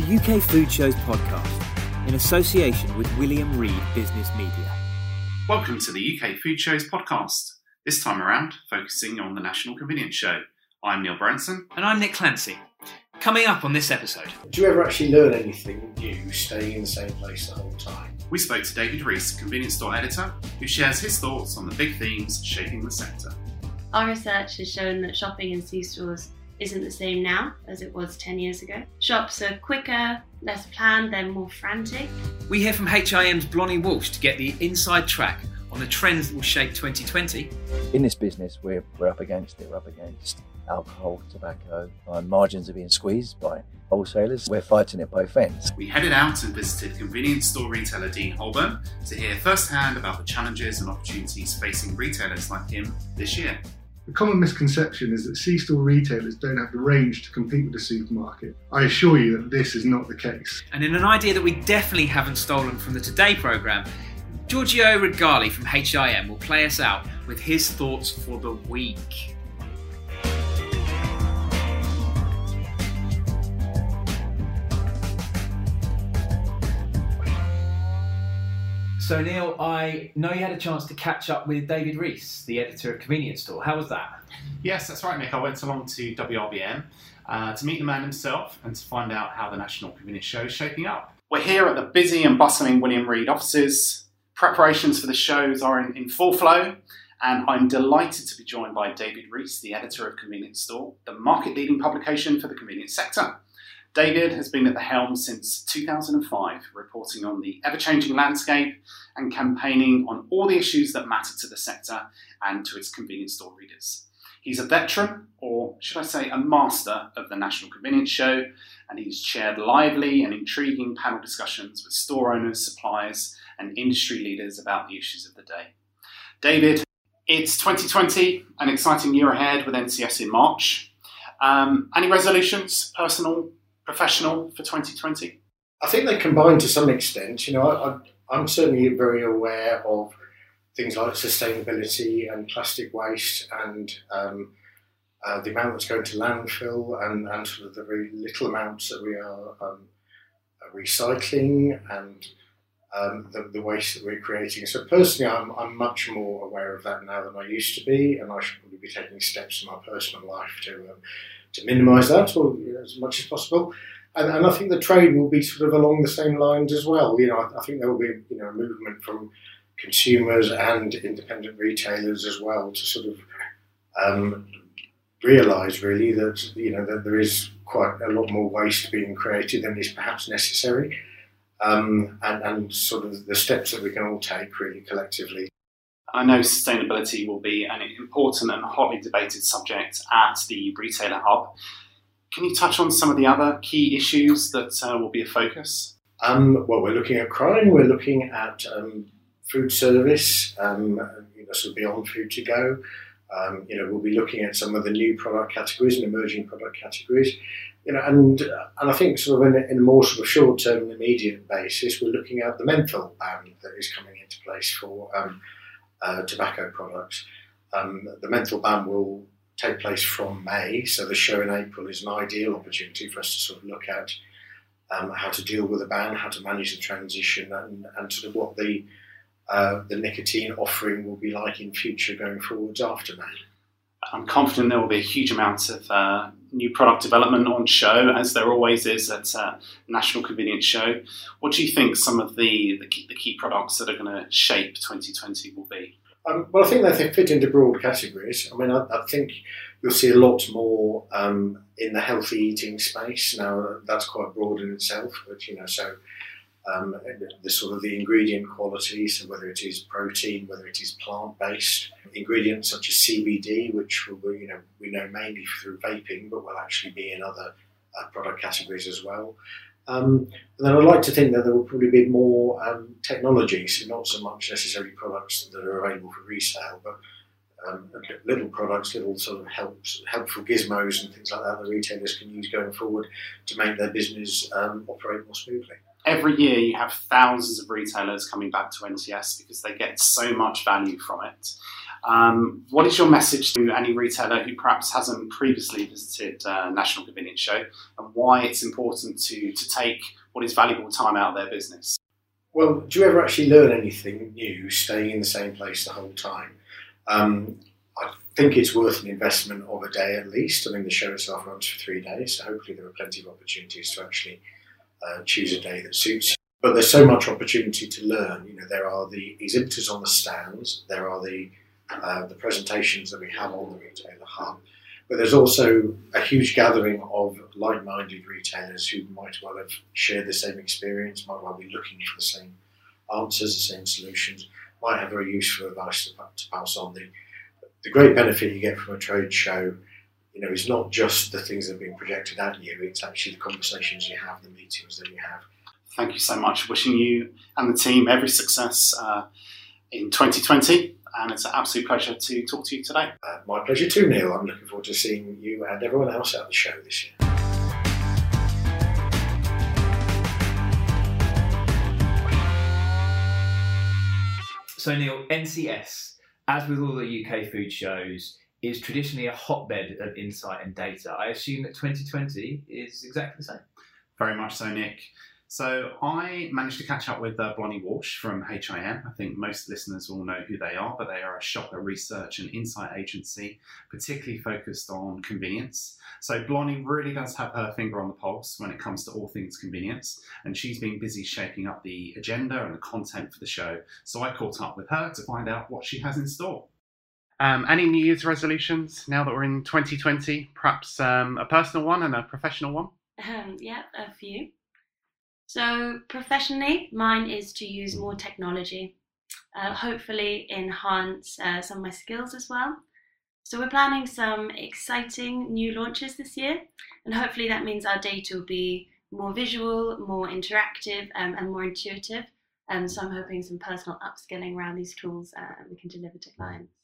the UK Food Shows podcast in association with William Reed Business Media. Welcome to the UK Food Shows podcast. This time around, focusing on the National Convenience Show. I'm Neil Branson. And I'm Nick Clancy. Coming up on this episode. Do you ever actually learn anything new staying in the same place the whole time? We spoke to David Rees, convenience store editor, who shares his thoughts on the big themes shaping the sector. Our research has shown that shopping in C stores isn't the same now as it was 10 years ago. Shops are quicker, less planned, they're more frantic. We hear from HIM's Blonnie Walsh to get the inside track on the trends that will shape 2020. In this business, we're, we're up against it, we're up against alcohol, tobacco, our margins are being squeezed by wholesalers. We're fighting at both ends. We headed out and visited convenience store retailer Dean Holborn to hear firsthand about the challenges and opportunities facing retailers like him this year. The common misconception is that C-store retailers don't have the range to compete with the supermarket. I assure you that this is not the case. And in an idea that we definitely haven't stolen from the Today programme, Giorgio Regali from HIM will play us out with his thoughts for the week. So Neil, I know you had a chance to catch up with David Rees, the editor of Convenience Store. How was that? Yes, that's right, Nick. I went along to WRBM uh, to meet the man himself and to find out how the National Convenience Show is shaping up. We're here at the busy and bustling William Reed offices. Preparations for the shows are in, in full flow, and I'm delighted to be joined by David Rees, the editor of Convenience Store, the market leading publication for the convenience sector. David has been at the helm since 2005, reporting on the ever changing landscape and campaigning on all the issues that matter to the sector and to its convenience store readers. He's a veteran, or should I say, a master of the National Convenience Show, and he's chaired lively and intriguing panel discussions with store owners, suppliers, and industry leaders about the issues of the day. David, it's 2020, an exciting year ahead with NCS in March. Um, any resolutions, personal, professional, for 2020? I think they combine to some extent. You know, I, am certainly very aware of things like sustainability and plastic waste and um, uh, the amount that's going to landfill and, and sort of the very little amounts that we are um, recycling and um, the, the, waste that we're creating. So personally, I'm, I'm, much more aware of that now than I used to be, and I should probably be taking steps in my personal life to um, to minimise that or you know, as much as possible. And, and, I think the trade will be sort of along the same lines as well. You know, I, I think there will be you know a movement from consumers and independent retailers as well to sort of um, realise really that you know that there is quite a lot more waste being created than is perhaps necessary, um, and, and sort of the steps that we can all take really collectively I know sustainability will be an important and hotly debated subject at the Retailer Hub. Can you touch on some of the other key issues that uh, will be a focus? Um, well, we're looking at crime, we're looking at um, food service, um, you know, sort of beyond food to go. Um, you know, we'll be looking at some of the new product categories and emerging product categories. You know, and and I think sort of in a, in a more sort of short term and immediate basis, we're looking at the menthol ban that is coming into place for um, uh, tobacco products. Um, the menthol ban will take place from May, so the show in April is an ideal opportunity for us to sort of look at um, how to deal with the ban, how to manage the transition, and, and sort of what the uh, the nicotine offering will be like in future going forwards after May. I'm confident there will be a huge amount of uh, new product development on show, as there always is at uh, National Convenience Show. What do you think some of the, the, key, the key products that are going to shape 2020 will be? Um, well, I think that they fit into broad categories. I mean, I, I think you'll see a lot more um, in the healthy eating space. Now, that's quite broad in itself, but you know, so um, the sort of the ingredient quality, so whether it is protein, whether it is plant-based ingredients such as CBD, which will, you know we know mainly through vaping, but will actually be in other uh, product categories as well. Um, and then I'd like to think that there will probably be more um, technology, so not so much necessarily products that are available for resale, but um, little products, little sort of helps, helpful gizmos and things like that that retailers can use going forward to make their business um, operate more smoothly every year you have thousands of retailers coming back to NCS because they get so much value from it. Um, what is your message to any retailer who perhaps hasn't previously visited uh, National Convenience Show and why it's important to, to take what is valuable time out of their business? Well, do you ever actually learn anything new staying in the same place the whole time? Um, I think it's worth an investment of a day at least. I mean, the show itself runs for three days, so hopefully there are plenty of opportunities to actually uh, choose a day that suits you. But there's so much opportunity to learn. You know, there are the exhibitors on the stands, there are the uh, the presentations that we have on the retailer hub, but there's also a huge gathering of like-minded retailers who might well have shared the same experience, might well be looking for the same answers, the same solutions, might have very useful advice to, to pass on. The, the great benefit you get from a trade show, you know, it's not just the things that are being projected at you, it's actually the conversations you have, the meetings that you have. Thank you so much. Wishing you and the team every success uh, in 2020 and it's an absolute pleasure to talk to you today. Uh, my pleasure too, Neil. I'm looking forward to seeing you and everyone else at the show this year. So, Neil, NCS, as with all the UK food shows, is traditionally a hotbed of insight and data. I assume that 2020 is exactly the same. Very much so, Nick. So I managed to catch up with uh, Blonnie Walsh from HIM. I think most listeners will know who they are, but they are a shopper research and insight agency, particularly focused on convenience. So Blonnie really does have her finger on the pulse when it comes to all things convenience, and she's been busy shaping up the agenda and the content for the show. So I caught up with her to find out what she has in store. Um, any New Year's resolutions now that we're in 2020? Perhaps um, a personal one and a professional one? Um, yeah, a few. So, professionally, mine is to use more technology, uh, hopefully, enhance uh, some of my skills as well. So, we're planning some exciting new launches this year, and hopefully, that means our data will be more visual, more interactive, um, and more intuitive. Um, so, I'm hoping some personal upskilling around these tools uh, we can deliver to clients.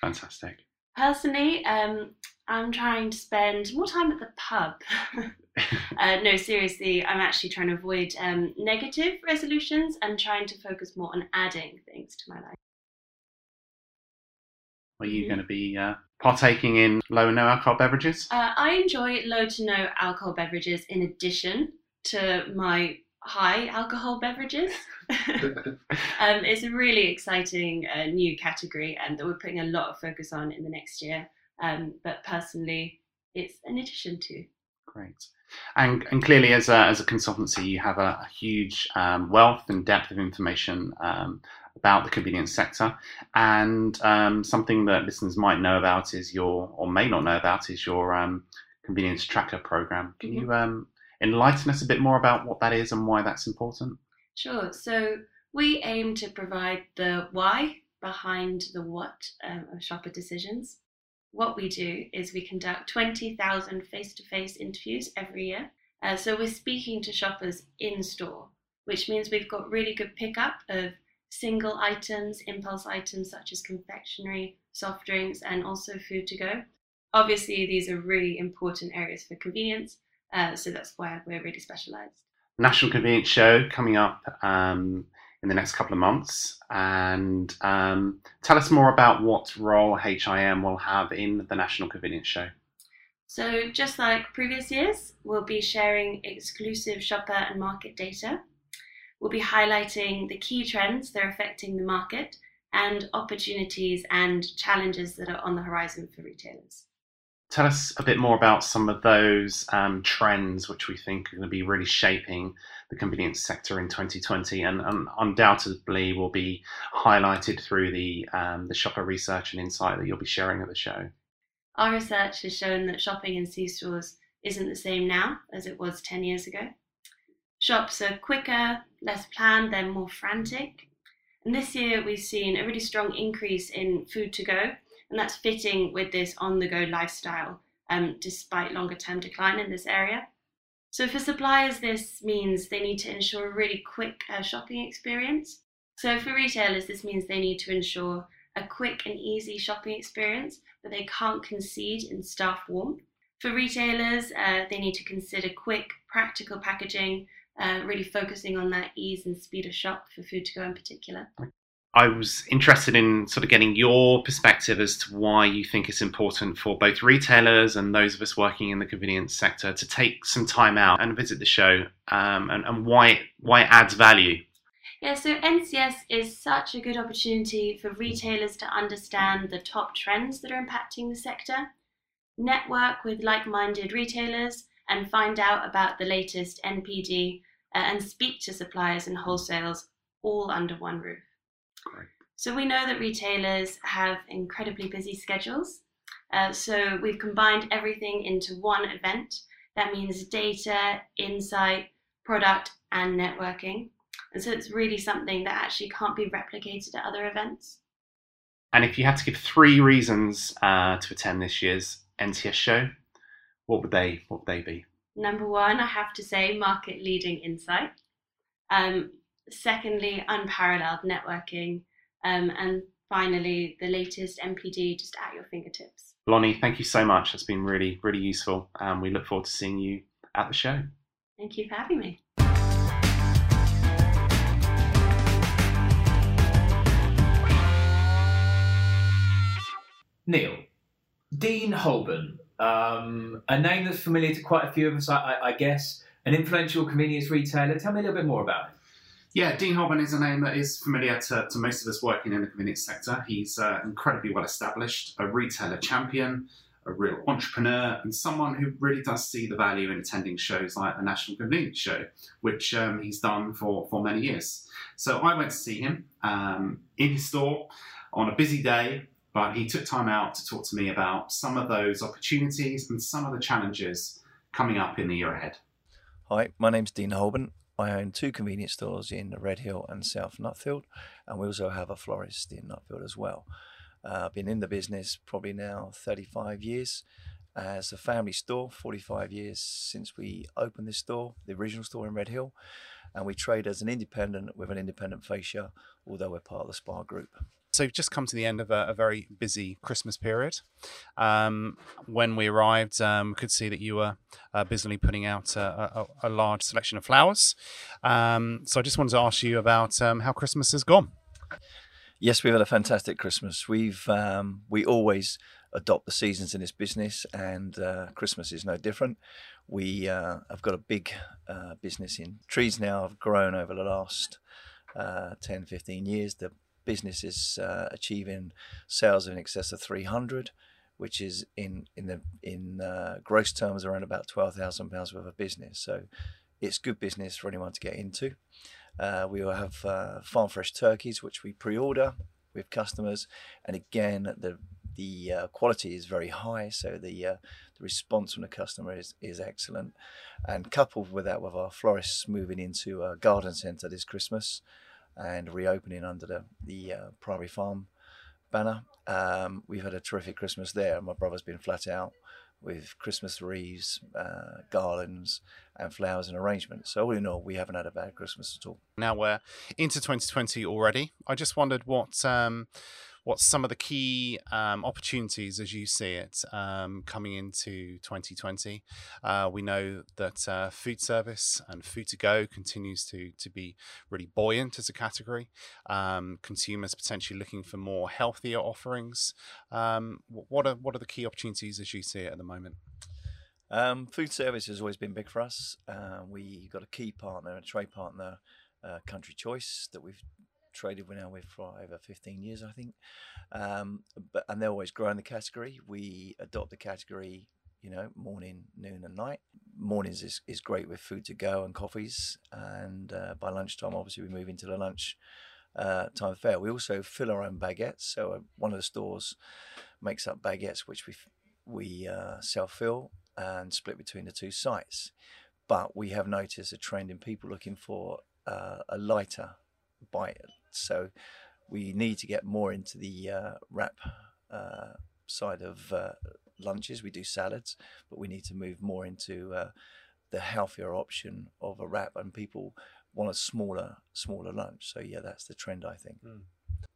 Fantastic. Personally, um, I'm trying to spend more time at the pub. uh, no, seriously, I'm actually trying to avoid um, negative resolutions and trying to focus more on adding things to my life. Are you mm-hmm. going to be uh, partaking in low and no alcohol beverages? Uh, I enjoy low to no alcohol beverages in addition to my high alcohol beverages. um, it's a really exciting uh, new category and that we're putting a lot of focus on in the next year. Um, but personally, it's an addition to. Great. And, and clearly, as a, as a consultancy, you have a, a huge um, wealth and depth of information um, about the convenience sector. And um, something that listeners might know about is your, or may not know about, is your um, convenience tracker program. Can mm-hmm. you um, enlighten us a bit more about what that is and why that's important? Sure. So, we aim to provide the why behind the what um, of shopper decisions what we do is we conduct 20,000 face to face interviews every year. Uh, so we're speaking to shoppers in store, which means we've got really good pickup of single items, impulse items such as confectionery, soft drinks, and also food to go. Obviously, these are really important areas for convenience, uh, so that's why we're really specialised. National Convenience Show coming up um, in the next couple of months. And um, tell us more about what role HIM will have in the National Convenience Show. So, just like previous years, we'll be sharing exclusive shopper and market data. We'll be highlighting the key trends that are affecting the market and opportunities and challenges that are on the horizon for retailers. Tell us a bit more about some of those um, trends which we think are going to be really shaping the convenience sector in 2020 and, undoubtedly will be highlighted through the, um, the shopper research and insight that you'll be sharing at the show. Our research has shown that shopping in C stores isn't the same now as it was 10 years ago. Shops are quicker, less planned, they're more frantic. And this year we've seen a really strong increase in food to go, and that's fitting with this on the go lifestyle, um, despite longer term decline in this area. So for suppliers, this means they need to ensure a really quick uh, shopping experience. So for retailers, this means they need to ensure a quick and easy shopping experience, but they can't concede in staff warmth. For retailers, uh, they need to consider quick, practical packaging, uh, really focusing on that ease and speed of shop for food to go in particular. I was interested in sort of getting your perspective as to why you think it's important for both retailers and those of us working in the convenience sector to take some time out and visit the show um, and, and why, it, why it adds value. Yeah, so NCS is such a good opportunity for retailers to understand the top trends that are impacting the sector, network with like minded retailers, and find out about the latest NPD uh, and speak to suppliers and wholesales all under one roof. So we know that retailers have incredibly busy schedules. Uh, so we've combined everything into one event. That means data, insight, product, and networking. And so it's really something that actually can't be replicated at other events. And if you had to give three reasons uh, to attend this year's NCS show, what would they what would they be? Number one, I have to say, market leading insight. Um, secondly, unparalleled networking. Um, and finally, the latest NPD just at your fingertips. Blonnie, thank you so much. That's been really, really useful. Um, we look forward to seeing you at the show. Thank you for having me. Neil, Dean Holborn, um, a name that's familiar to quite a few of us, I, I, I guess, an influential convenience retailer. Tell me a little bit more about it. Yeah, Dean Holborn is a name that is familiar to, to most of us working in the convenience sector. He's uh, incredibly well established, a retailer champion, a real entrepreneur, and someone who really does see the value in attending shows like the National Convenience Show, which um, he's done for, for many years. So I went to see him um, in his store on a busy day, but he took time out to talk to me about some of those opportunities and some of the challenges coming up in the year ahead. Hi, my name's Dean Holborn. I own two convenience stores in Redhill and South Nutfield, and we also have a florist in Nutfield as well. Uh, I've been in the business probably now 35 years as a family store, 45 years since we opened this store, the original store in Redhill, and we trade as an independent with an independent fascia, although we're part of the Spar Group. So we've just come to the end of a, a very busy Christmas period. Um, when we arrived, um, we could see that you were uh, busily putting out a, a, a, large selection of flowers. Um, so I just wanted to ask you about um, how Christmas has gone. Yes, we've had a fantastic Christmas. We've um, we always adopt the seasons in this business, and uh, Christmas is no different. We uh, have got a big uh, business in trees now. Have grown over the last uh, 10, 15 years. The business is uh, achieving sales in excess of 300, which is in in the in uh, gross terms around about 12,000 pounds worth of business. So it's good business for anyone to get into. Uh, we will have uh, farm fresh turkeys, which we pre-order with customers, and again the the uh, quality is very high, so the uh, the response from the customer is, is excellent. And coupled with that, with our florists moving into a garden centre this Christmas, and reopening under the the uh, Priory Farm banner. Um, we've had a terrific Christmas there. My brother's been flat out with Christmas wreaths, uh, garlands, and flowers and arrangements. So all in all, we haven't had a bad Christmas at all. Now we're into 2020 already. I just wondered what um, what's some of the key um, opportunities as you see it um, coming into 2020? Uh, we know that uh, food service and food to go continues to to be really buoyant as a category. Um, consumers potentially looking for more healthier offerings. Um, what are what are the key opportunities as you see it at the moment? Um, food service has always been big for us. Uh, we got a key partner, a trade partner, uh, Country Choice, that we've traded with now with for over 15 years, I think. Um, but and they're always growing the category. We adopt the category, you know, morning, noon, and night. Mornings is, is great with food to go and coffees, and uh, by lunchtime, obviously, we move into the lunch uh, time fare. We also fill our own baguettes. So uh, one of the stores makes up baguettes, which we we uh, self fill and split between the two sites. But we have noticed a trend in people looking for uh, a lighter bite so we need to get more into the uh, wrap uh, side of uh, lunches. We do salads, but we need to move more into uh, the healthier option of a wrap, and people want a smaller, smaller lunch. So yeah, that's the trend, I think. Mm.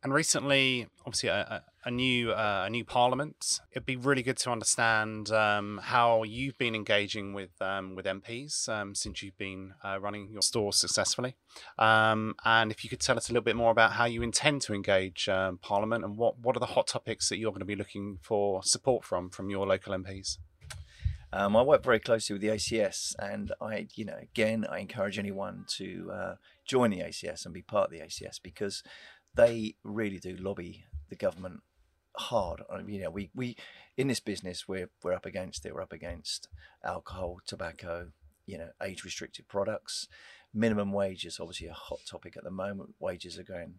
And recently, obviously, a, a new uh, a new parliament. It'd be really good to understand um, how you've been engaging with um, with MPs um, since you've been uh, running your store successfully, um, and if you could tell us a little bit more about how you intend to engage um, Parliament and what what are the hot topics that you're going to be looking for support from from your local MPs. Um, I work very closely with the ACS, and I, you know, again, I encourage anyone to uh, join the ACS and be part of the ACS because they really do lobby the government hard. You know, we, we in this business we're we're up against it. We're up against alcohol, tobacco, you know, age restricted products. Minimum wage is obviously a hot topic at the moment. Wages are going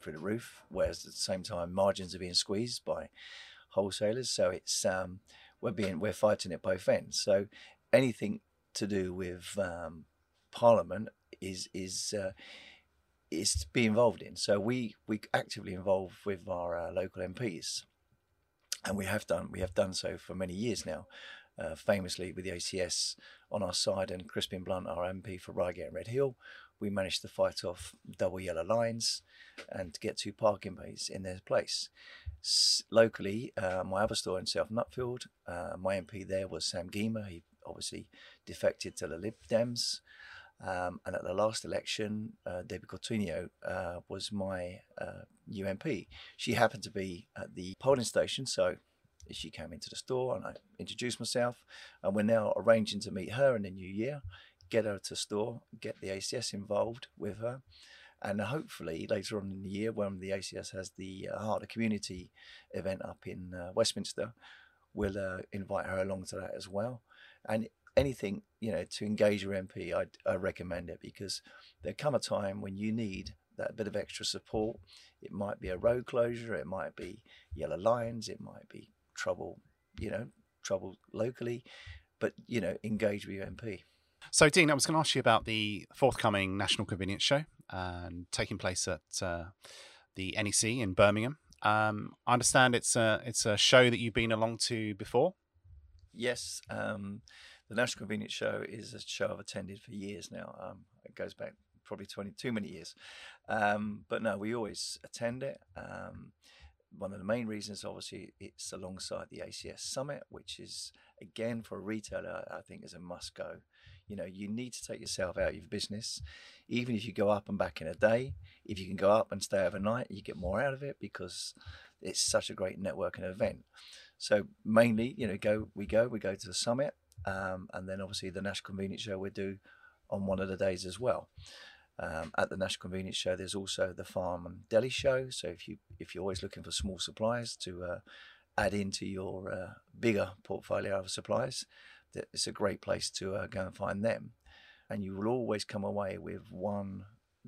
through the roof, whereas at the same time margins are being squeezed by wholesalers. So it's um, we're being we're fighting at both ends. So anything to do with um, Parliament is is uh, is to be involved in. So we we actively involve with our uh, local MPs, and we have done we have done so for many years now. Uh, famously with the ACS on our side and Crispin Blunt, our MP for Reigate and Redhill, we managed to fight off double yellow lines and get two parking bays in their place. S- locally, uh, my other store in South Nutfield, uh, my MP there was Sam Gyimah. He obviously defected to the Lib Dems. Um, and at the last election, uh, Debbie Coutinho uh, was my uh, UMP. She happened to be at the polling station, so she came into the store and I introduced myself. And we're now arranging to meet her in the new year, get her to store, get the ACS involved with her. And hopefully later on in the year, when the ACS has the uh, Heart of Community event up in uh, Westminster, we'll uh, invite her along to that as well. And anything you know to engage your MP, I, I recommend it because there come a time when you need that bit of extra support. It might be a road closure, it might be yellow lines, it might be trouble, you know, trouble locally, but you know, engage with your MP. So, Dean, I was going to ask you about the forthcoming National Convenience Show and taking place at uh, the NEC in Birmingham. Um, I understand it's a it's a show that you've been along to before. Yes, um, the National Convenience Show is a show I've attended for years now. Um, it goes back probably 20, too many years. Um, but no, we always attend it. Um, one of the main reasons, obviously, it's alongside the ACS Summit, which is, again, for a retailer, I think is a must go. You know, you need to take yourself out of your business. Even if you go up and back in a day, if you can go up and stay overnight, you get more out of it because it's such a great networking event. So mainly, you know, go we go we go to the summit. Um, and then obviously the National Convenience Show we do on one of the days as well. Um, at the National Convenience Show, there's also the Farm and Deli Show. So if you if you're always looking for small supplies to uh, add into your uh, bigger portfolio of supplies, it's a great place to uh, go and find them. And you will always come away with one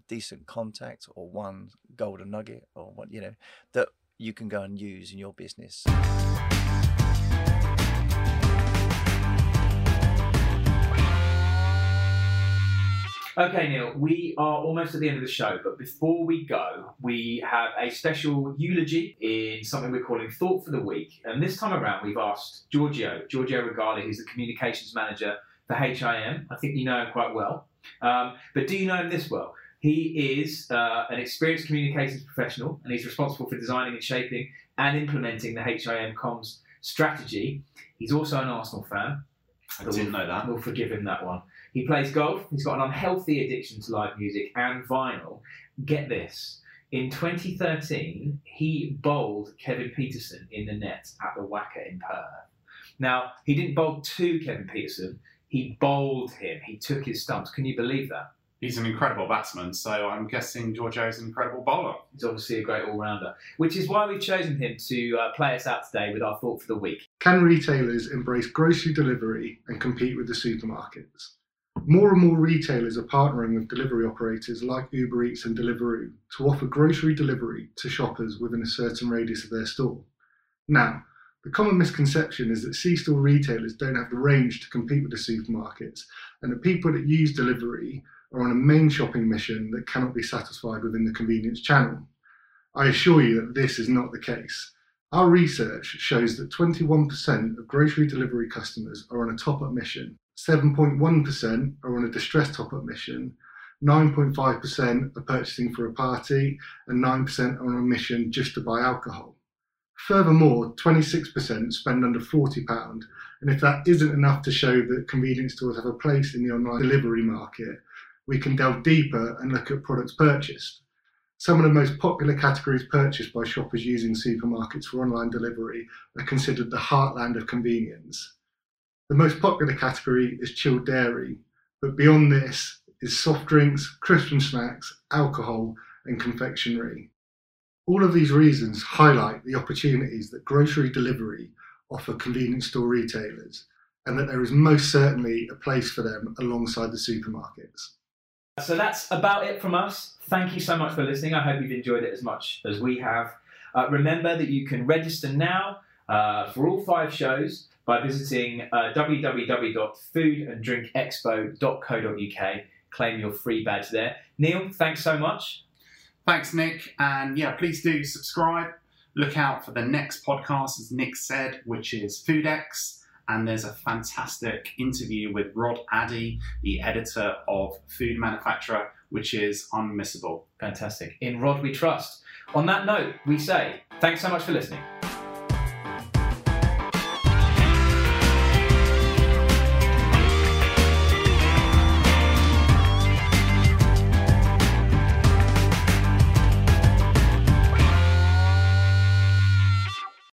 decent contact or one golden nugget or what you know that you can go and use in your business. Okay, Neil, we are almost at the end of the show, but before we go, we have a special eulogy in something we're calling Thought for the Week. And this time around, we've asked Giorgio, Giorgio Regali, who's the communications manager for HIM. I think you know him quite well. Um, but do you know him this well? He is uh, an experienced communications professional and he's responsible for designing and shaping and implementing the HIM comms strategy. He's also an Arsenal fan. I didn't know that. We'll forgive him that one. He plays golf. He's got an unhealthy addiction to live music and vinyl. Get this. In 2013, he bowled Kevin Pietersen in the net at the WACA in Perth. Now, he didn't bowl to Kevin Pietersen, he bowled him. He took his stumps. Can you believe that? He's an incredible batsman, so I'm guessing Giorgio is an incredible bowler. He's obviously a great all rounder, which is why we've chosen him to uh, play us out today with our thought for the week. Can retailers embrace grocery delivery and compete with the supermarkets? More and more retailers are partnering with delivery operators like Uber Eats and Deliveroo to offer grocery delivery to shoppers within a certain radius of their store. Now, the common misconception is that C-store retailers don't have the range to compete with the supermarkets, and that people that use delivery are on a main shopping mission that cannot be satisfied within the convenience channel. I assure you that this is not the case. Our research shows that 21% of grocery delivery customers are on a top up mission, 7.1% are on a distress top up mission, 9.5% are purchasing for a party, and 9% are on a mission just to buy alcohol. Furthermore, 26% spend under £40, and if that isn't enough to show that convenience stores have a place in the online delivery market, we can delve deeper and look at products purchased. Some of the most popular categories purchased by shoppers using supermarkets for online delivery are considered the heartland of convenience. The most popular category is chilled dairy, but beyond this is soft drinks, crisps and snacks, alcohol, and confectionery. All of these reasons highlight the opportunities that grocery delivery offer convenience store retailers, and that there is most certainly a place for them alongside the supermarkets. So that's about it from us. Thank you so much for listening. I hope you've enjoyed it as much as we have. Uh, remember that you can register now uh, for all five shows by visiting uh, www.foodanddrinkexpo.co.uk. Claim your free badge there. Neil, thanks so much. Thanks, Nick. And yeah, please do subscribe. Look out for the next podcast, as Nick said, which is Foodex. And there's a fantastic interview with Rod Addy, the editor of Food Manufacturer, which is unmissable. Fantastic. In Rod we trust. On that note, we say thanks so much for listening.